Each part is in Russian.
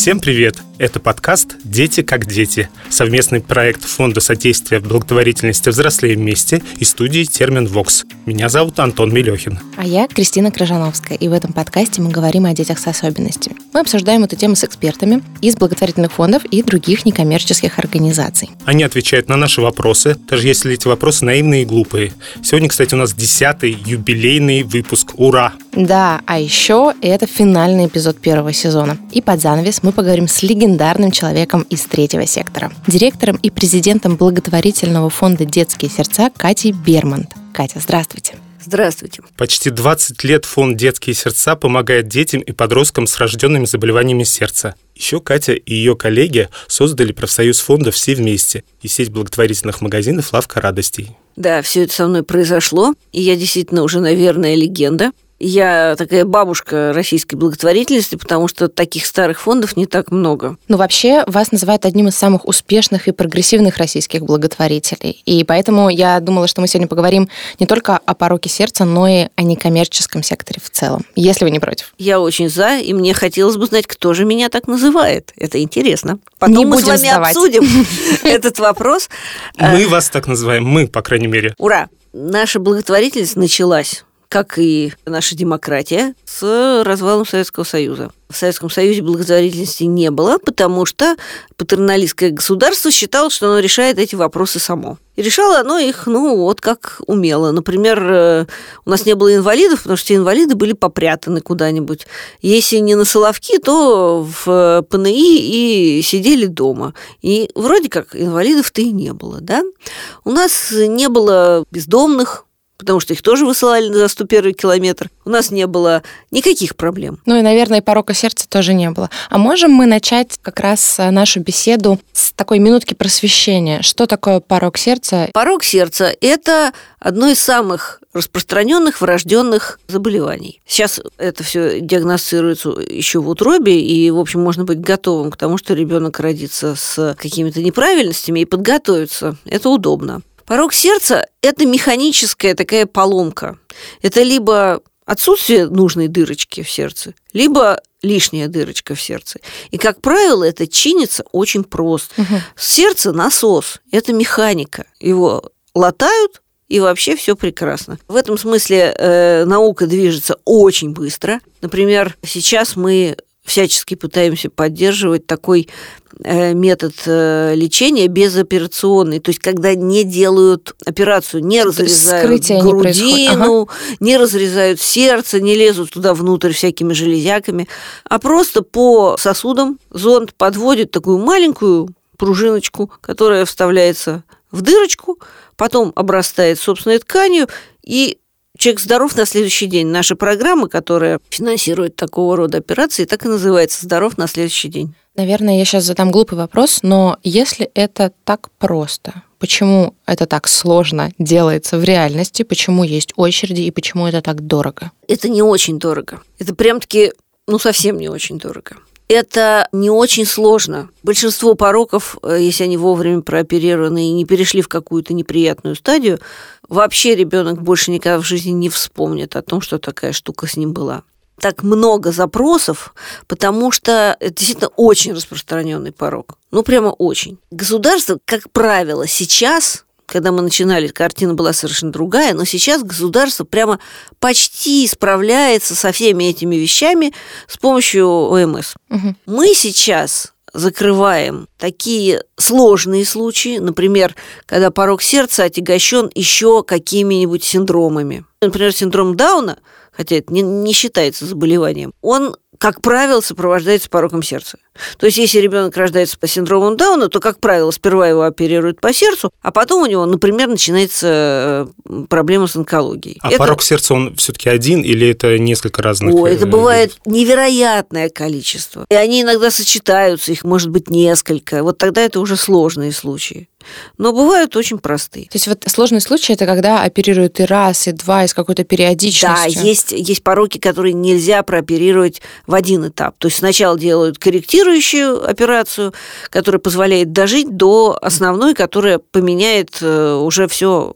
Всем привет! Это подкаст «Дети как дети» – совместный проект Фонда содействия благотворительности «Взрослеем вместе» и студии «Термин Вокс». Меня зовут Антон Мелехин. А я Кристина Крыжановская, и в этом подкасте мы говорим о детях с особенностями. Мы обсуждаем эту тему с экспертами из благотворительных фондов и других некоммерческих организаций. Они отвечают на наши вопросы, даже если эти вопросы наивные и глупые. Сегодня, кстати, у нас десятый юбилейный выпуск. Ура! Да, а еще это финальный эпизод первого сезона. И под занавес мы поговорим с легендарным человеком из третьего сектора, директором и президентом благотворительного фонда «Детские сердца» Катей Бермонт. Катя, здравствуйте. Здравствуйте. Почти 20 лет фонд «Детские сердца» помогает детям и подросткам с рожденными заболеваниями сердца. Еще Катя и ее коллеги создали профсоюз фонда «Все вместе» и сеть благотворительных магазинов «Лавка радостей». Да, все это со мной произошло, и я действительно уже, наверное, легенда. Я такая бабушка российской благотворительности, потому что таких старых фондов не так много. Ну, вообще, вас называют одним из самых успешных и прогрессивных российских благотворителей. И поэтому я думала, что мы сегодня поговорим не только о пороке сердца, но и о некоммерческом секторе в целом, если вы не против. Я очень за, и мне хотелось бы знать, кто же меня так называет. Это интересно. Потом не мы будем с вами сдавать. обсудим этот вопрос. Мы вас так называем, мы, по крайней мере. Ура! Наша благотворительность началась как и наша демократия, с развалом Советского Союза. В Советском Союзе благотворительности не было, потому что патерналистское государство считало, что оно решает эти вопросы само. И решало оно их, ну, вот как умело. Например, э, у нас не было инвалидов, потому что инвалиды были попрятаны куда-нибудь. Если не на Соловки, то в ПНИ и сидели дома. И вроде как инвалидов-то и не было, да? У нас не было бездомных, потому что их тоже высылали за 101 километр. У нас не было никаких проблем. Ну и, наверное, порока сердца тоже не было. А можем мы начать как раз э, нашу беседу с такой минутки просвещения? Что такое порок сердца? Порог сердца – это одно из самых распространенных врожденных заболеваний. Сейчас это все диагностируется еще в утробе, и, в общем, можно быть готовым к тому, что ребенок родится с какими-то неправильностями и подготовиться. Это удобно. Порог сердца – это механическая такая поломка. Это либо отсутствие нужной дырочки в сердце, либо лишняя дырочка в сердце. И, как правило, это чинится очень просто. Мгм. Сердце – насос, это механика. Его латают, и вообще все прекрасно. В этом смысле э, наука движется очень быстро. Например, сейчас мы всячески пытаемся поддерживать такой э, метод э, лечения безоперационный, то есть когда не делают операцию, не разрезают вскрытие не грудину, не разрезают сердце, не лезут туда внутрь всякими железяками, а просто по сосудам зонд подводит такую маленькую пружиночку, которая вставляется в дырочку, потом обрастает собственной тканью, и человек здоров на следующий день. Наша программа, которая финансирует такого рода операции, так и называется «Здоров на следующий день». Наверное, я сейчас задам глупый вопрос, но если это так просто, почему это так сложно делается в реальности, почему есть очереди и почему это так дорого? Это не очень дорого. Это прям-таки, ну, совсем не очень дорого. Это не очень сложно. Большинство пороков, э, если они вовремя прооперированы и не перешли в какую-то неприятную стадию, вообще ребенок больше никогда в жизни не вспомнит о том, что такая штука с ним была. Так много запросов, потому что это действительно очень распространенный порог. Ну, прямо очень. Государство, как правило, сейчас когда мы начинали, картина была совершенно другая, но сейчас государство прямо почти справляется со всеми этими вещами с помощью ОМС. Мгм. Мы сейчас закрываем такие сложные случаи, например, когда порог сердца отягощен еще какими-нибудь синдромами. Например, синдром Дауна, хотя это не, не считается заболеванием, он, как правило, сопровождается пороком сердца. То есть, если ребенок рождается по синдрому Дауна, то, как правило, сперва его оперируют по сердцу, а потом у него, например, начинается э, проблема с онкологией. А Это- порог сердца, он все-таки один или это несколько разных? О, э, это бывает невероятное количество. И они иногда сочетаются, их может быть несколько. Вот тогда это уже сложные случаи. Но бывают очень простые. То есть вот сложный случай это когда оперируют и раз, и два, и с какой-то Да, периодичностью. есть, есть пороки, которые нельзя прооперировать в один этап. То есть сначала делают корректирующую операцию, которая позволяет дожить до основной, которая поменяет э, уже все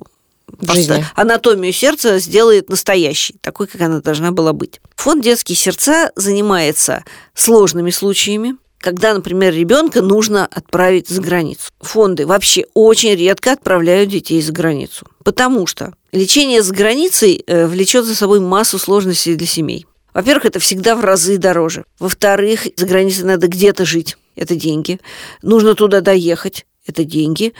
жизни. анатомию сердца сделает настоящей, такой, как она должна была быть. Фонд «Детские сердца» занимается сложными случаями, когда, например, ребенка нужно отправить за границу. Фонды вообще очень редко отправляют детей за границу, потому что лечение за границей э, влечет за собой массу сложностей для семей. Во-первых, это всегда в разы дороже. Во-вторых, за границей надо где-то жить, это деньги. Нужно туда доехать, это деньги.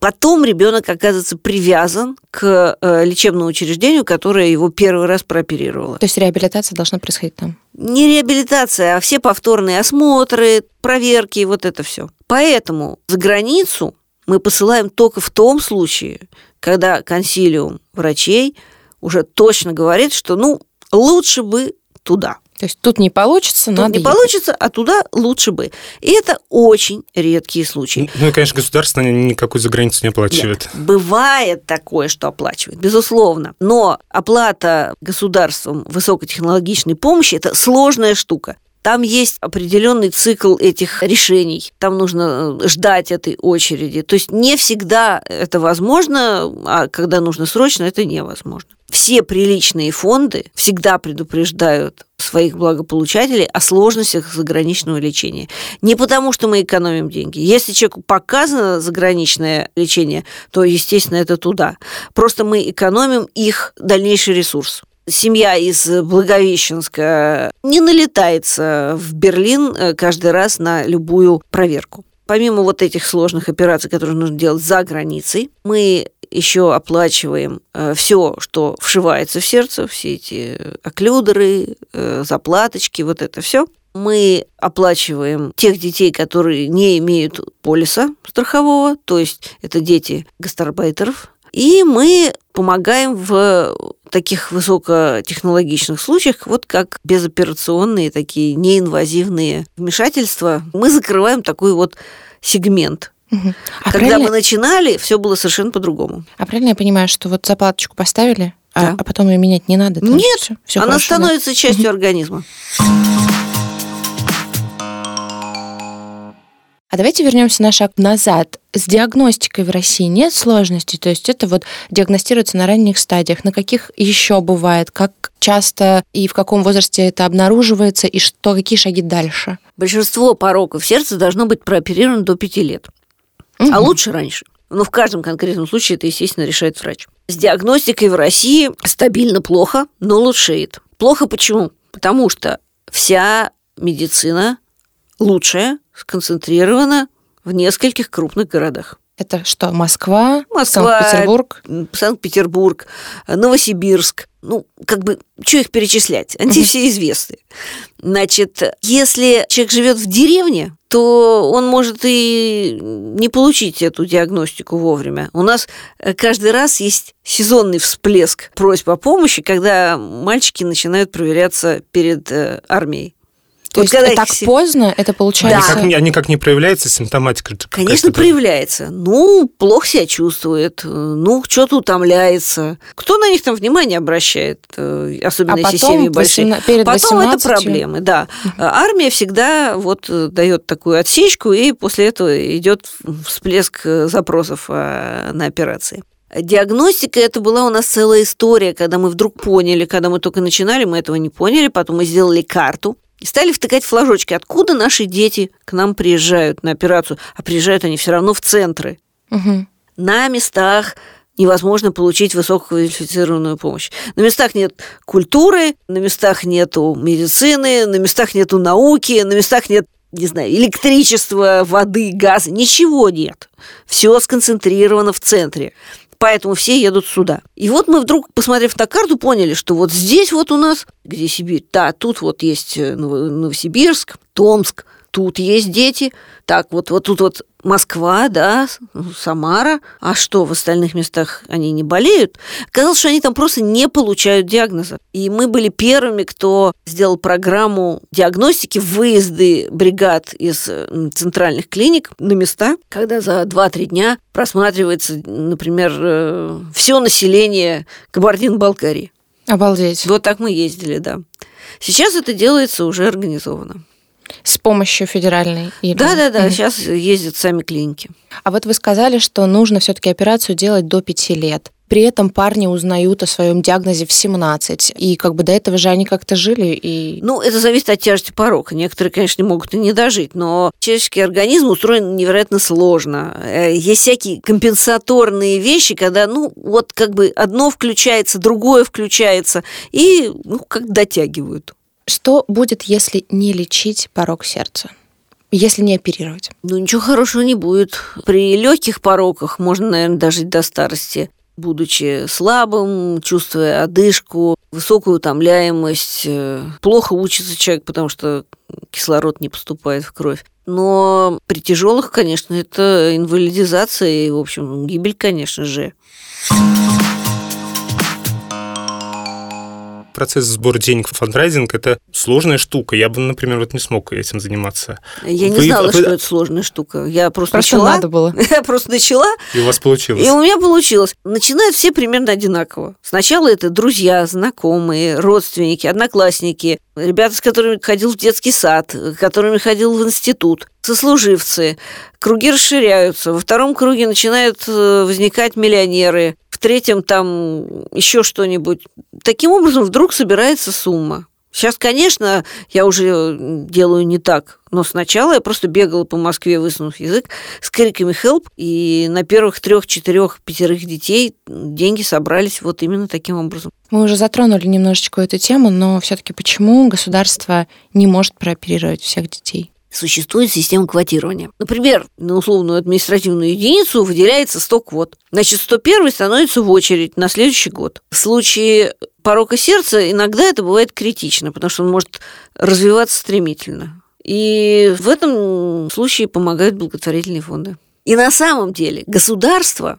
Потом ребенок оказывается привязан к э, лечебному учреждению, которое его первый раз прооперировало. То есть реабилитация должна происходить там? Не реабилитация, а все повторные осмотры, проверки, вот это все. Поэтому за границу мы посылаем только в том случае, когда консилиум врачей уже точно говорит, что ну лучше бы туда. То есть тут не получится, тут надо не ехать. получится, а туда лучше бы. И это очень редкие случаи. Ну и, конечно, государство никакую заграницу не оплачивает. Нет, бывает такое, что оплачивает, безусловно. Но оплата государством высокотехнологичной помощи – это сложная штука. Там есть определенный цикл этих решений. Там нужно э, ждать этой очереди. То есть не всегда это возможно, а когда нужно срочно, это невозможно. Все приличные фонды всегда предупреждают своих благополучателей о сложностях заграничного лечения. Не потому, что мы экономим деньги. Если человеку показано заграничное лечение, то, естественно, это туда. Просто мы экономим их дальнейший ресурс семья из Благовещенска не налетается в Берлин э, каждый раз на любую проверку. Помимо вот этих сложных операций, которые нужно делать за границей, мы еще оплачиваем э, все, что вшивается в сердце, все эти оклюдеры, э, заплаточки, вот это все. Мы оплачиваем тех детей, которые не имеют полиса страхового, то есть это дети гастарбайтеров, и мы помогаем в таких высокотехнологичных случаях, вот как безоперационные такие неинвазивные вмешательства. Мы закрываем такой вот сегмент. А Когда правильно, мы начинали, все было совершенно по-другому. а правильно я понимаю, что вот заплаточку поставили, а, Да. а потом ее менять не надо? Нет, всё- всё Она хорошо, да? становится частью организма. А давайте вернемся на шаг назад. С диагностикой в России нет сложностей, то есть это вот диагностируется на ранних стадиях. На каких еще бывает? Как часто и в каком возрасте это обнаруживается, и что, какие шаги дальше? Большинство пороков сердца должно быть прооперировано до 5 лет. А лучше раньше. Но в каждом конкретном случае это, естественно, решает врач. С диагностикой в России стабильно плохо, но лучшеет. Плохо почему? Потому что вся медицина лучшая сконцентрирована в нескольких крупных городах. Это что, Москва, Москва, Санкт-Петербург? Санкт-Петербург, Новосибирск. Ну, как бы, что их перечислять? Они все известны. Значит, если человек живет в деревне, то он может и не получить эту диагностику вовремя. У нас э, каждый раз есть сезонный всплеск просьб о помощи, когда мальчики начинают проверяться перед э, армией. То Вот есть когда так их поздно это А получается... никак, не- а никак не проявляется симптоматика? Конечно, проявляется. Ну, плохо себя чувствует, ну, что-то утомляется. Кто на них там внимание обращает, э, особенно А если потом семьи большие? восемна- перед Потом это 18 проблемы, да. А Армия всегда вот э, дает такую отсечку, и после этого идет всплеск э, запросов э, на операции. Диагностика это была у нас целая история, когда мы вдруг поняли, когда мы только начинали, мы этого не поняли, потом мы сделали карту и стали втыкать флажочки, откуда наши дети к нам приезжают на операцию, а приезжают они все равно в центры. Мгм. На местах невозможно получить высококвалифицированную помощь. На местах нет культуры, на местах нету медицины, на местах нету науки, на местах нет, не знаю, электричества, воды, газа, ничего нет. Все сконцентрировано в центре. Поэтому все едут сюда. И вот мы вдруг, посмотрев на карту, поняли, что вот здесь вот у нас, где Сибирь, да, тут вот есть э, Ново- Новосибирск, Томск, тут есть дети, так, вот, вот тут вот Москва, да, Самара, а что, в остальных местах они не болеют? Казалось, что они там просто не получают диагноза. И мы были первыми, кто сделал программу диагностики, выезды бригад из центральных клиник на места, когда за 2-3 дня просматривается, например, все население Кабардино-Балкарии. Обалдеть. Вот так мы ездили, да. Сейчас это делается уже организованно. С помощью федеральной. или- Да, да, да. Сейчас ездят сами клиники. А вот вы сказали, что нужно все-таки операцию делать до пяти лет. при этом парни узнают о своем диагнозе в 17. И как бы до этого же они как-то жили. И... Ну, это зависит от тяжести порока. Некоторые, конечно, могут и не дожить, но человеческий организм устроен невероятно сложно. Э, есть всякие компенсаторные вещи, когда, ну, вот как бы одно включается, другое включается, и, ну, как дотягивают. Что будет, если не лечить порог сердца? если не оперировать? Ну, ничего хорошего не будет. При легких пороках можно, наверное, дожить до старости будучи слабым, чувствуя одышку, высокую утомляемость. Э, плохо учится человек, потому что кислород не поступает в кровь. Но при тяжелых, конечно, это инвалидизация и, в общем, гибель, конечно же процесс сбора денег в фандрайзинг – это сложная штука. Я бы, например, вот не смог этим заниматься. Я не знала, вы... что это сложная штука. Я просто, просто начала. надо было. Я просто начала. И у вас получилось. И у меня получилось. Начинают все примерно одинаково. Сначала это друзья, знакомые, родственники, одноклассники, ребята, с которыми ходил в детский сад, с которыми ходил в институт, сослуживцы. Круги расширяются. Во втором круге начинают э, возникать миллионеры. Третьем там еще что-нибудь. Таким образом, вдруг собирается сумма. Сейчас, конечно, я уже делаю не так, но сначала я просто бегала по Москве, высунув язык, с криками «help», и на первых трех, четырех, пятерых детей деньги собрались вот именно таким образом. Мы уже затронули немножечко эту тему, но все-таки почему государство не может прооперировать всех детей? Существует система квотирования. Например, на условную административную единицу выделяется 100 квот. Значит, 101 становится в очередь на следующий год. В случае порока сердца иногда это бывает критично, потому что он может развиваться стремительно. И в этом случае помогают благотворительные фонды. И на самом деле государство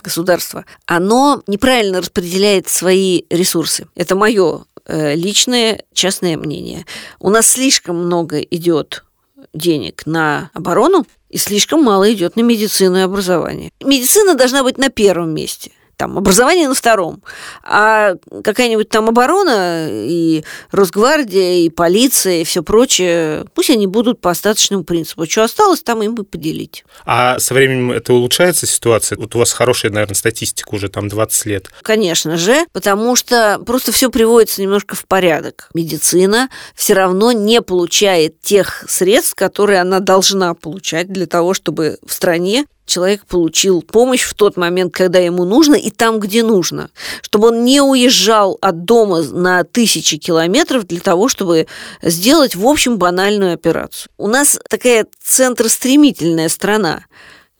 государство, оно неправильно распределяет свои ресурсы. Это мое э, личное частное мнение. У нас слишком много идет денег на оборону и слишком мало идет на медицину и образование. Медицина должна быть на первом месте там образование на втором, а какая-нибудь там оборона и Росгвардия, и полиция, и все прочее, пусть они будут по остаточному принципу. Что осталось, там им бы поделить. А со временем это улучшается ситуация? Вот у вас хорошая, наверное, статистика уже там 20 лет. Конечно же, потому что просто все приводится немножко в порядок. Медицина все равно не получает тех средств, которые она должна получать для того, чтобы в стране человек получил помощь в тот момент, когда ему нужно, и там, где нужно. Чтобы он не уезжал от дома на тысячи километров для того, чтобы сделать, в общем, банальную операцию. У нас такая центростремительная страна.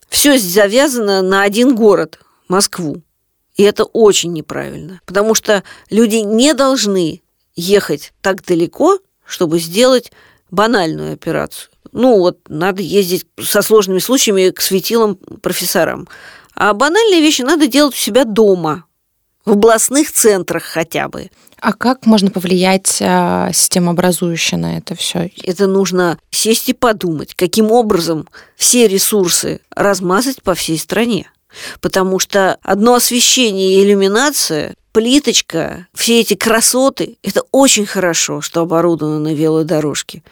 Все завязано на один город – Москву. И это очень неправильно, потому что люди не должны ехать так далеко, чтобы сделать банальную операцию. Ну, вот надо ездить со сложными случаями к светилам профессорам. А банальные вещи надо делать у себя дома, в областных центрах хотя бы. А как можно повлиять а, системообразующе на это все? Это нужно сесть и подумать, каким образом все ресурсы размазать по всей стране. Потому что одно освещение и иллюминация плиточка, все эти красоты, это очень хорошо, что оборудованы велодорожки.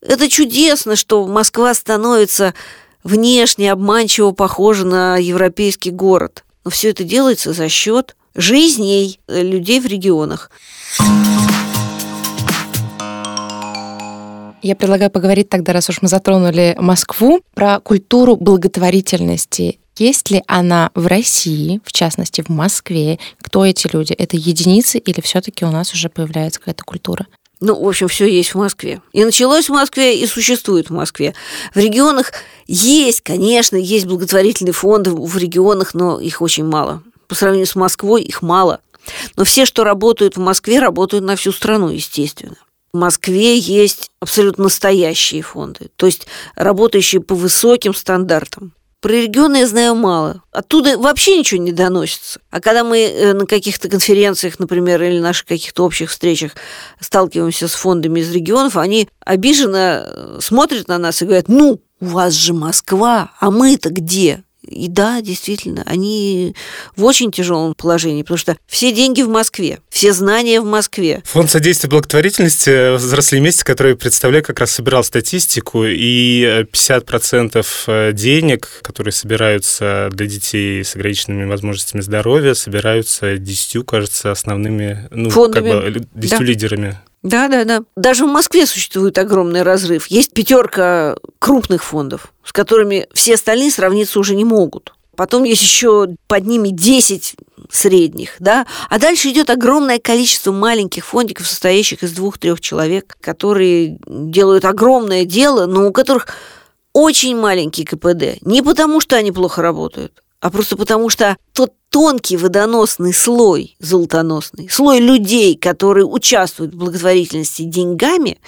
Это чудесно, что Москва становится внешне обманчиво похожа на европейский город. Но все это делается за счет жизней людей в регионах. Я предлагаю поговорить тогда, раз уж мы затронули Москву, про культуру благотворительности есть ли она в России, в частности в Москве? Кто эти люди? Это единицы или все-таки у нас уже появляется какая-то культура? Ну, в общем, все есть в Москве. И началось в Москве, и существует в Москве. В регионах есть, конечно, есть благотворительные фонды в регионах, но их очень мало. По сравнению с Москвой их мало. Но все, что работают в Москве, работают на всю страну, естественно. В Москве есть абсолютно настоящие фонды, то есть работающие по высоким стандартам. Про регионы я знаю мало. Оттуда вообще ничего не доносится. А когда мы э, на каких-то конференциях, например, или наших каких-то общих встречах сталкиваемся с фондами из регионов, они обиженно э, смотрят на нас и говорят, ну, у вас же Москва, а мы-то где? И да, действительно, они в очень тяжелом положении, потому что все деньги в Москве, все знания в Москве. Фонд содействия благотворительности «Взрослые вместе», который представляю, как раз собирал статистику, и 50% э, денег, которые собираются для детей с ограниченными возможностями здоровья, собираются десятью, кажется, основными, ну, Фондами. как бы десятью да. лидерами. Да, да, да. Даже в Москве существует огромный разрыв. Есть пятерка крупных фондов, с которыми все остальные сравниться уже не могут. Потом есть еще под ними 10 средних, да, а дальше идет огромное количество маленьких фондиков, состоящих из двух-трех человек, которые делают огромное дело, но у которых очень маленький КПД. Не потому, что они плохо работают, а просто потому что тот тонкий водоносный слой, золотоносный, слой людей, которые участвуют в благотворительности деньгами,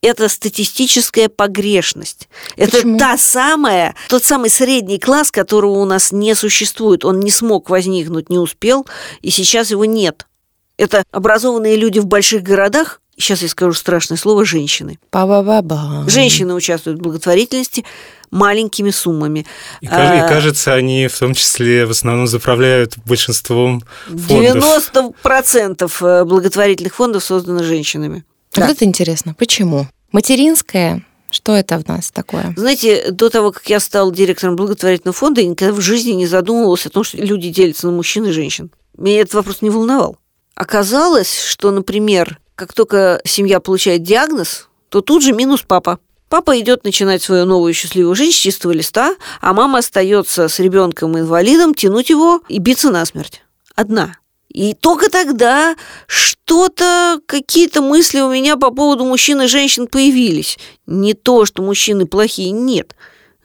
это статистическая погрешность. Почему? Это та самая, тот самый средний класс, которого у нас не существует. Он не смог возникнуть, не успел, и сейчас его нет. Это образованные люди в больших городах, сейчас я скажу страшное слово, женщины. Па-ба-ба-ба. Женщины участвуют в благотворительности, маленькими суммами. И, а, и кажется, они в том числе в основном заправляют большинством фондов. 90% э, благотворительных фондов созданы женщинами. Вот да. это интересно. Почему? Материнское что это в нас такое? Знаете, до того, как я стала директором благотворительного фонда, я никогда в жизни не задумывалась о том, что люди делятся на мужчин и женщин. Меня этот вопрос не волновал. Оказалось, что, например, как только семья получает диагноз, то тут же минус папа. Папа идет начинать свою новую счастливую жизнь с чистого листа, а мама остается с ребенком-инвалидом, тянуть его и биться насмерть. Одна. И только тогда что-то, какие-то мысли у меня по поводу мужчин и женщин появились. Не то, что мужчины плохие, нет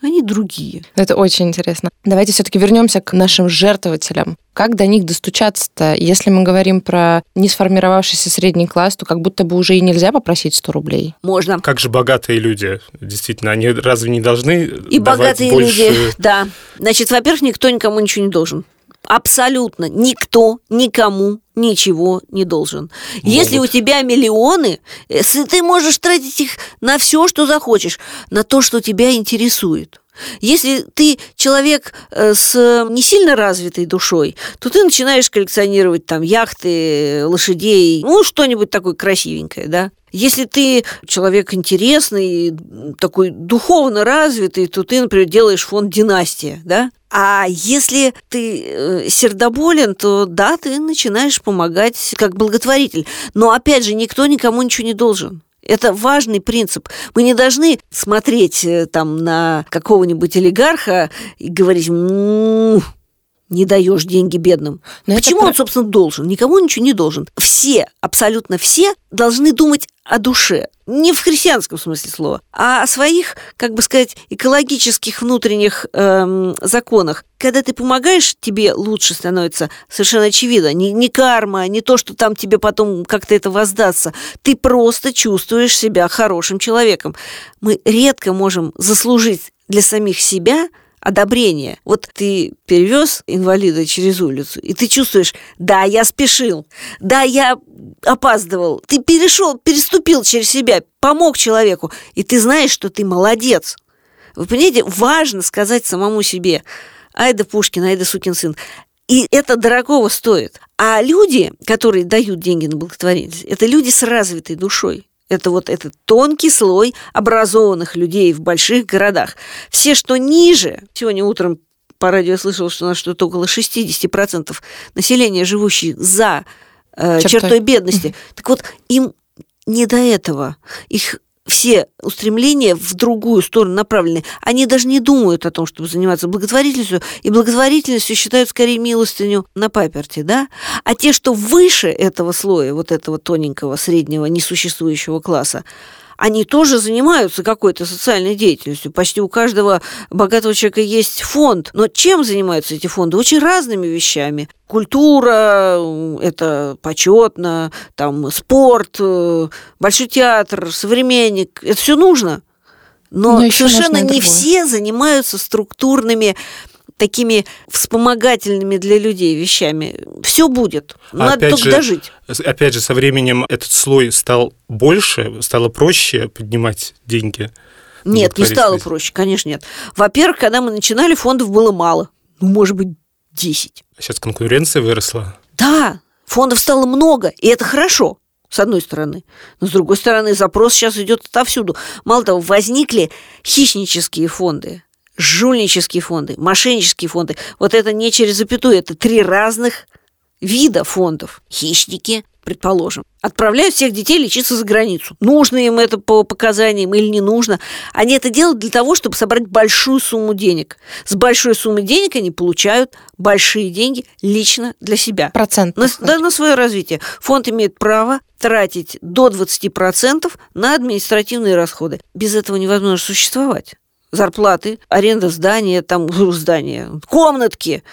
они другие. Это очень интересно. Давайте все-таки вернемся к нашим жертвователям. Как до них достучаться-то? Если мы говорим про не сформировавшийся средний класс, то как будто бы уже и нельзя попросить 100 рублей. Можно. Как же богатые люди? Действительно, они разве не должны И богатые больше... люди, да. Значит, во-первых, никто никому ничего не должен. Абсолютно никто никому ничего не должен. Могут. Если у тебя миллионы, э, ты можешь тратить их на все, что захочешь, на то, что тебя интересует. Если ты человек э, с не сильно развитой душой, то ты начинаешь коллекционировать там яхты, лошадей, ну, что-нибудь такое красивенькое, да. Если ты человек интересный, такой духовно развитый, то ты, например, делаешь фонд «Династия», да? А если ты э, сердоболен, то да, ты начинаешь помогать как благотворитель. Но опять же, никто никому ничего не должен. Это важный принцип. Мы не должны смотреть э, там на какого-нибудь олигарха и говорить, не даешь деньги бедным. Но Почему это... он, собственно, должен? Никому ничего не должен. Все, абсолютно все, должны думать о душе. Не в христианском смысле слова, а о своих, как бы сказать, экологических внутренних эм, законах. Когда ты помогаешь, тебе лучше становится совершенно очевидно. Не, не карма, не то, что там тебе потом как-то это воздастся. Ты просто чувствуешь себя хорошим человеком. Мы редко можем заслужить для самих себя – одобрение. Вот ты перевез инвалида через улицу, и ты чувствуешь, да, я спешил, да, я опаздывал, ты перешел, переступил через себя, помог человеку, и ты знаешь, что ты молодец. Вы понимаете, важно сказать самому себе, ай да Пушкин, ай да сукин сын. И это дорогого стоит. А люди, которые дают деньги на благотворительность, это люди с развитой душой. Это вот этот тонкий слой образованных людей в больших городах. Все, что ниже, сегодня утром по радио я слышала, что у нас что-то около 60% населения, живущих за э, чертой. чертой бедности. Так вот, им не до этого. Их все устремления в другую сторону направлены. Они даже не думают о том, чтобы заниматься благотворительностью, и благотворительностью считают скорее милостыню на паперти, да? А те, что выше этого слоя, вот этого тоненького, среднего, несуществующего класса, они тоже занимаются какой-то социальной деятельностью. Почти у каждого богатого человека есть фонд. Но чем занимаются эти фонды? Очень разными вещами. Культура, это почетно, там спорт, э, большой театр, современник. Это все нужно. Но, Но совершенно не все занимаются структурными такими вспомогательными для людей вещами. Все будет. Надо опять только же, дожить. Опять же, со временем этот слой стал больше, стало проще поднимать деньги. Нет, не стало проще, конечно, нет. Во-первых, когда мы начинали, фондов было мало. ну, может быть, 10. Сейчас конкуренция выросла. Да, фондов стало много, и это хорошо с одной стороны. Но с другой стороны, запрос сейчас идет отовсюду. Мало того, возникли хищнические фонды, жульнические фонды, мошеннические фонды. Вот это не через запятую, это три разных вида фондов. Хищники, предположим, отправляют всех детей лечиться за границу. Нужно им это по показаниям или не нужно. Они это делают для того, чтобы собрать большую сумму денег. С большой суммы денег они получают большие деньги лично для себя. Процент. На, да, на свое развитие. Фонд имеет право тратить до 20% на административные расходы. Без этого невозможно существовать зарплаты, аренда здания, там здания, комнатки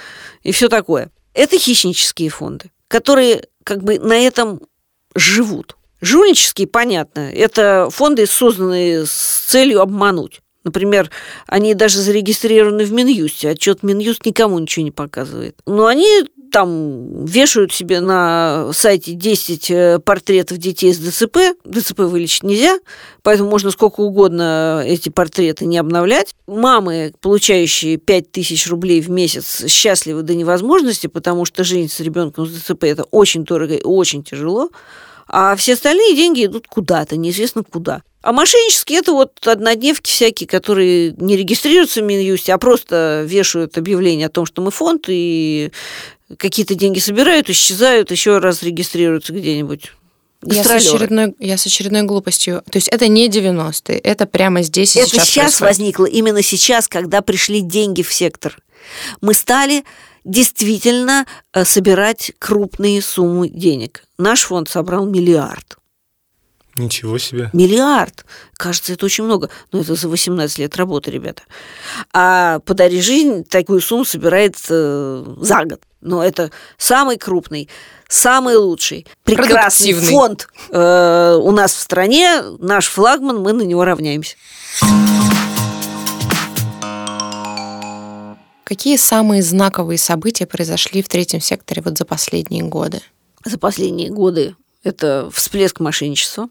и все такое. Это хищнические фонды, которые как бы на этом живут. Жульнические, понятно, это фонды, созданные с целью обмануть. Например, они даже зарегистрированы в Минюсте. Отчет Минюст никому ничего не показывает. Но они там вешают себе на сайте 10 э, портретов детей с ДЦП. ДЦП вылечить нельзя, поэтому можно сколько угодно эти портреты не обновлять. Мамы, получающие 5 тысяч рублей в месяц, счастливы до невозможности, потому что жить с ребенком с ДЦП – это очень дорого и очень тяжело. А все остальные деньги идут куда-то, неизвестно куда. А мошеннические – это вот однодневки всякие, которые не регистрируются в Минюсте, а просто вешают объявление о том, что мы фонд, и какие-то деньги собирают, исчезают, еще раз регистрируются где-нибудь. Я с, очередной, я с очередной глупостью. То есть это не 90-е, это прямо здесь и это сейчас. Это сейчас происходит. возникло, именно сейчас, когда пришли деньги в сектор. Мы стали действительно э, собирать крупные суммы денег. Наш фонд собрал миллиард. Ничего себе. Миллиард. Кажется, это очень много. Но это за 18 лет работы, ребята. А «Подари жизнь» такую сумму собирает э, за год. Но это самый крупный, самый лучший, прекрасный фонд э, у нас в стране. Наш флагман, мы на него равняемся. Какие самые знаковые события произошли в третьем секторе вот за последние годы? За последние годы это всплеск мошенничества,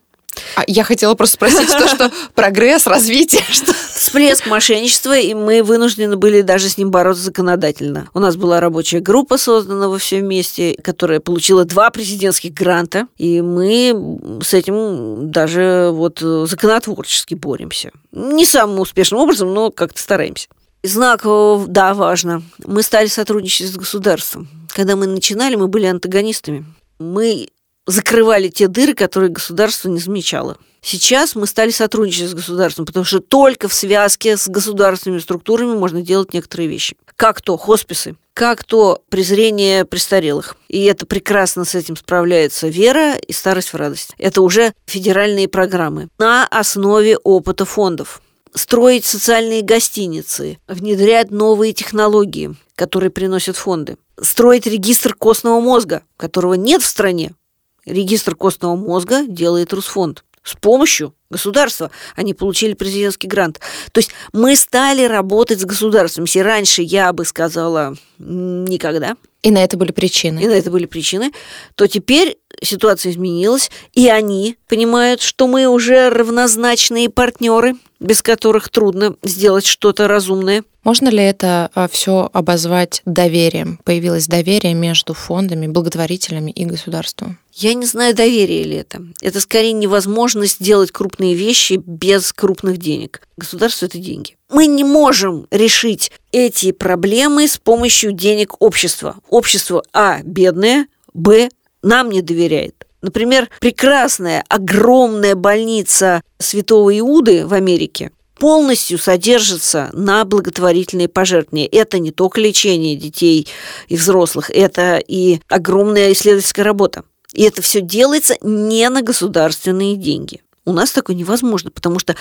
а я хотела просто спросить, то, что прогресс, развитие, что... Всплеск мошенничества, и мы вынуждены были даже с ним бороться законодательно. У нас была рабочая группа, создана во все вместе, которая получила два президентских гранта, и мы с этим даже вот законотворчески боремся. Не самым успешным образом, но как-то стараемся. Знак, да, важно. Мы стали сотрудничать с государством. Когда мы начинали, мы были антагонистами. Мы закрывали те дыры, которые государство не замечало. Сейчас мы стали сотрудничать с государством, потому что только в связке с государственными структурами можно делать некоторые вещи. Как то хосписы, как то презрение престарелых. И это прекрасно с этим справляется вера и старость в радость. Это уже федеральные программы на основе опыта фондов. Строить социальные гостиницы, внедрять новые технологии, которые приносят фонды. Строить регистр костного мозга, которого нет в стране, регистр костного мозга делает Русфонд. С помощью государства они получили президентский грант. То есть мы стали работать с государством. Если раньше я бы сказала никогда. И на это были причины. И на это были причины. То теперь ситуация изменилась, и они понимают, что мы уже равнозначные партнеры, без которых трудно сделать что-то разумное. Можно ли это а, все обозвать доверием? Появилось доверие между фондами, благотворителями и государством? Я не знаю, доверие ли это. Это скорее невозможность делать крупные вещи без крупных денег. Государство – это деньги. Мы не можем решить эти проблемы с помощью денег общества. Общество, а, бедное, б, нам не доверяет. Например, прекрасная, огромная больница Святого Иуды в Америке полностью содержится на благотворительные пожертвования. Это не только лечение детей и взрослых, это и огромная исследовательская работа. И это все делается не на государственные деньги. У нас такое невозможно, потому что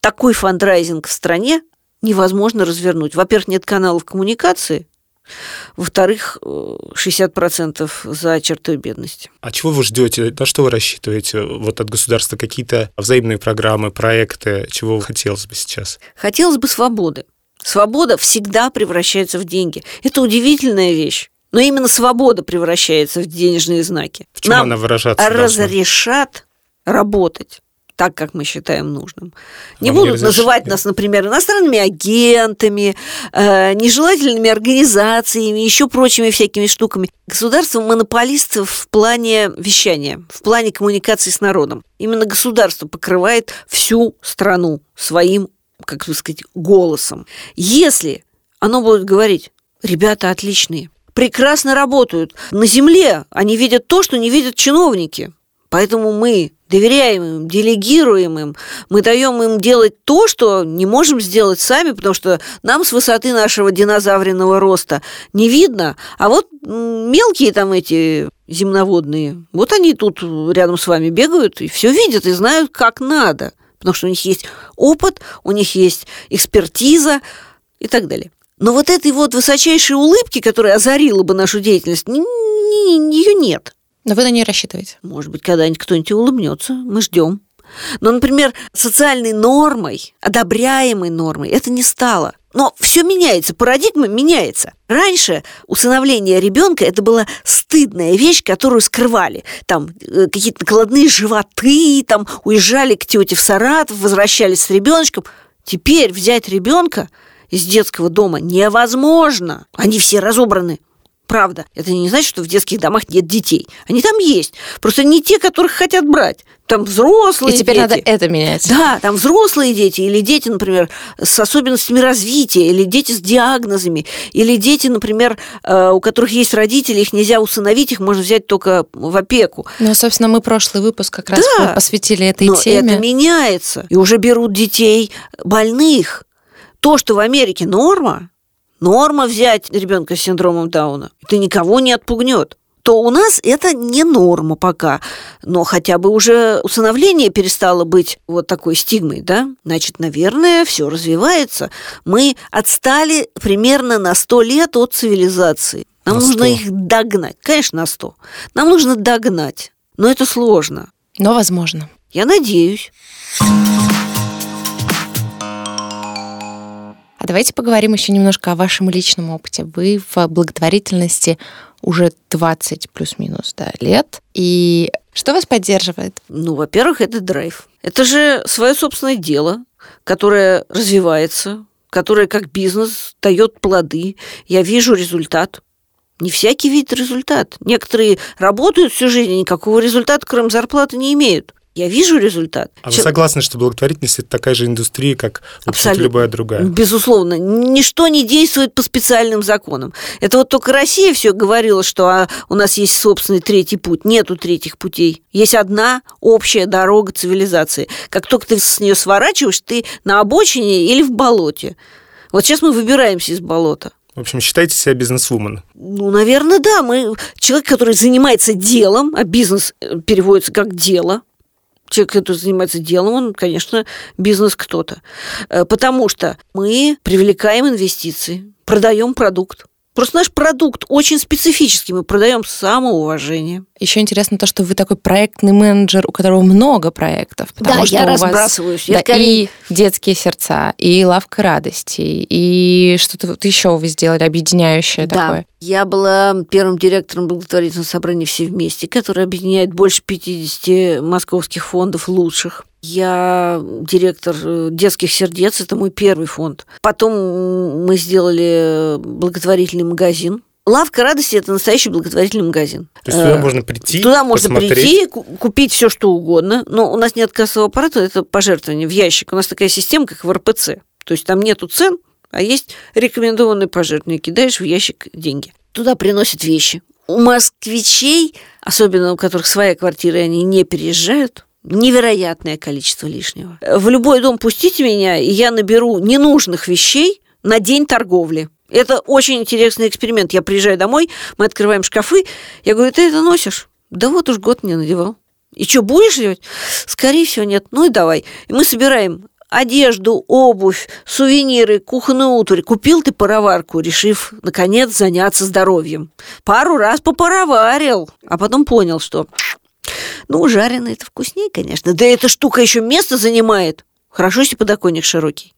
такой фандрайзинг в стране невозможно развернуть. Во-первых, нет каналов коммуникации, во-вторых, 60% за чертой бедности. А чего вы ждете? На что вы рассчитываете вот от государства? Какие-то взаимные программы, проекты? Чего хотелось бы сейчас? Хотелось бы свободы. Свобода всегда превращается в деньги. Это удивительная вещь. Но именно свобода превращается в денежные знаки. В чем Нам она выражаться разрешат должна? работать так, как мы считаем нужным. Не Вам будут не называть нас, например, иностранными агентами, э, нежелательными организациями, еще прочими всякими штуками. Государство монополист в плане вещания, в плане коммуникации с народом. Именно государство покрывает всю страну своим, как бы сказать, голосом. Если оно будет говорить, ребята отличные, прекрасно работают, на земле они видят то, что не видят чиновники, Поэтому мы доверяем им, делегируем им, мы даем им делать то, что не можем сделать сами, потому что нам с высоты нашего динозавренного роста не видно. А вот мелкие там эти земноводные, вот они тут рядом с вами бегают и все видят и знают, как надо. Потому что у них есть опыт, у них есть экспертиза и так далее. Но вот этой вот высочайшей улыбки, которая озарила бы нашу деятельность, ее нет. Но вы на нее рассчитываете. Может быть, когда-нибудь кто-нибудь улыбнется. Мы ждем. Но, например, социальной нормой, одобряемой нормой это не стало. Но все меняется, парадигма меняется. Раньше усыновление ребенка это была стыдная вещь, которую скрывали. Там э, какие-то накладные животы, там уезжали к тете в Саратов, возвращались с ребеночком. Теперь взять ребенка из детского дома невозможно. Они все разобраны. Правда, это не значит, что в детских домах нет детей. Они там есть. Просто не те, которых хотят брать. Там взрослые И теперь дети. надо это менять. Да, там взрослые дети, или дети, например, с особенностями развития, или дети с диагнозами, или дети, например, э, у которых есть родители, их нельзя усыновить, их можно взять только в опеку. Ну, собственно, мы прошлый выпуск как раз Да, посвятили этой Но теме. это меняется. И уже берут детей больных. То, что в Америке норма, норма взять ребенка с синдромом Дауна, это никого не отпугнет то у нас это не норма пока. Но хотя бы уже усыновление перестало быть вот такой стигмой, да? Значит, наверное, все развивается. Мы отстали примерно на 100 лет от цивилизации. Нам На нужно 100. их догнать. Конечно, на 100. Нам нужно догнать. Но это сложно. Но возможно. Я надеюсь. Давайте поговорим еще немножко о вашем личном опыте. Вы в благотворительности уже 20 плюс-минус да, лет. И что вас поддерживает? Ну, во-первых, это драйв. Это же свое собственное дело, которое развивается, которое как бизнес дает плоды. Я вижу результат. Не всякий видит результат. Некоторые работают всю жизнь, никакого результата, кроме зарплаты, не имеют. Я вижу результат. А вы Чё- согласны, что благотворительность это такая же индустрия, как Абсолютно. любая другая? Безусловно, ничто не действует по специальным законам. Это вот только Россия все говорила, что а, у нас есть собственный третий путь. Нету третьих путей. Есть одна общая дорога цивилизации. Как только ты с нее сворачиваешь, ты на обочине или в болоте. Вот сейчас мы выбираемся из болота. В общем, считайте себя бизнесвумен. Ну, наверное, да. Мы человек, который занимается делом, а бизнес э, переводится как дело. Человек, который занимается делом, он, конечно, бизнес кто-то. Э, Потому что мы привлекаем инвестиции, продаем продукт. Просто наш продукт очень специфический. Мы продаем самоуважение. Еще интересно то, что вы такой проектный менеджер, у которого много проектов. Потому Да, что я у вас, разбрасываюсь. Я да, скорее- и детские сердца, и лавка радости, и что-то вот еще вы сделали объединяющее такое. Я была первым директором благотворительного собрания «Все вместе», которое объединяет больше 50 московских фондов лучших. Я директор э, детских сердец, это мой первый фонд. Потом мы сделали благотворительный магазин. Лавка радости это настоящий благотворительный магазин. То есть туда Э, можно прийти, Туда можно посмотреть. прийти, ку- купить все, что угодно. Но у нас нет кассового аппарата, это пожертвование в ящик. У нас такая система, как в РПЦ. То есть там нету цен, а есть рекомендованные пожертвования. Кидаешь в ящик деньги. Туда приносят вещи. У москвичей, особенно у которых своя квартира, и они не переезжают, невероятное количество лишнего. В любой дом пустите меня, и я наберу ненужных вещей на день торговли. Это очень интересный эксперимент. Я приезжаю домой, мы открываем шкафы, я говорю, ты это носишь? Да вот уж год не надевал. И что, будешь делать? Скорее всего, нет. Ну и давай. И мы собираем одежду, обувь, сувениры, кухонную утварь. Купил ты пароварку, решив, наконец, заняться здоровьем. Пару раз попароварил, а потом понял, что ну, жареное это вкуснее, конечно. Да эта штука еще место занимает. Хорошо, если подоконник широкий.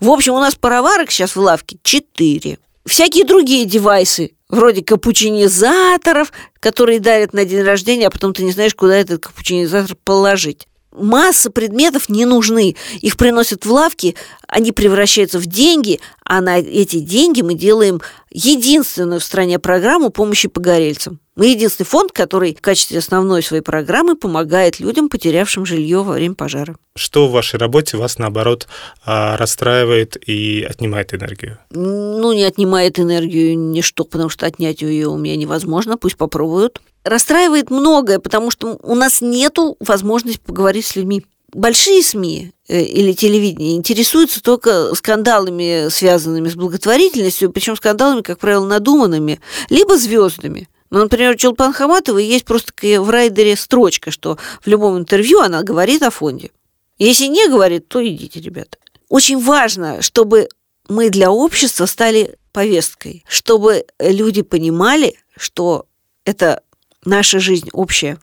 В общем, у нас пароварок сейчас в лавке 4. Всякие другие девайсы, вроде капучинизаторов, которые дарят на день рождения, а потом ты не знаешь, куда этот капучинизатор положить. масса предметов не нужны. Их приносят в лавки, они превращаются в деньги, а на эти деньги мы делаем единственную в стране программу помощи погорельцам. Мы единственный фонд, который в качестве основной своей программы помогает людям, потерявшим жилье во время пожара. Что в вашей работе вас, наоборот, а, расстраивает и отнимает энергию? Ну, не отнимает энергию ничто, потому что отнять ее у меня невозможно, пусть попробуют. Расстраивает многое, потому что у нас нет возможности поговорить с людьми большие СМИ э, или телевидение интересуются только скандалами, связанными с благотворительностью, причем скандалами, как правило, надуманными, либо звездами. Ну, например, Чулпан Хаматовой есть просто в райдере строчка, что в любом интервью она говорит о фонде. Если не говорит, то идите, ребята. Очень важно, чтобы мы для общества стали повесткой, чтобы люди понимали, что это наша жизнь общая.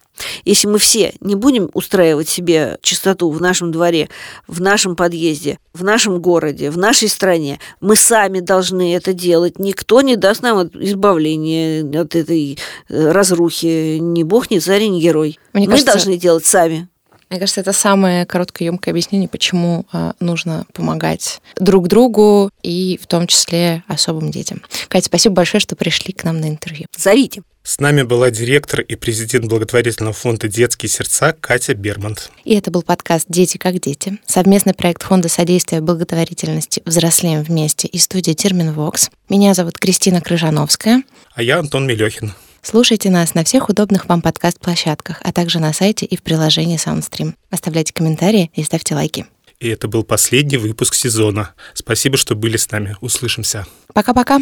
Если мы все не будем устраивать себе чистоту в нашем дворе, в нашем подъезде, в нашем городе, в нашей стране, мы сами должны это делать. Никто не даст нам избавления от этой э, разрухи. Ни бог, ни царь, ни герой. Мне мы кажется, должны делать сами. Мне кажется, это самое короткое емкое объяснение, почему э, нужно помогать друг другу и в том числе особым детям. Катя, спасибо большое, что пришли к нам на интервью. Зовите. С нами была директор и президент благотворительного фонда «Детские сердца» Катя Бермонт. И это был подкаст «Дети как дети», совместный проект Фонда содействия благотворительности «Взрослеем вместе» и студии «Терминвокс». Меня зовут Кристина Крыжановская. А я Антон Мелехин. Слушайте нас на всех удобных вам подкаст-площадках, а также на сайте и в приложении SoundStream. Оставляйте комментарии и ставьте лайки. И это был последний выпуск сезона. Спасибо, что были с нами. Услышимся. Пока-пока.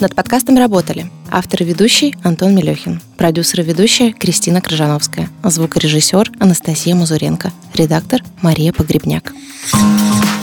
Над подкастом работали автор и ведущий Антон Мелехин, продюсер и ведущая Кристина Крыжановская, звукорежиссер Анастасия Мазуренко, редактор Мария Погребняк. Thank you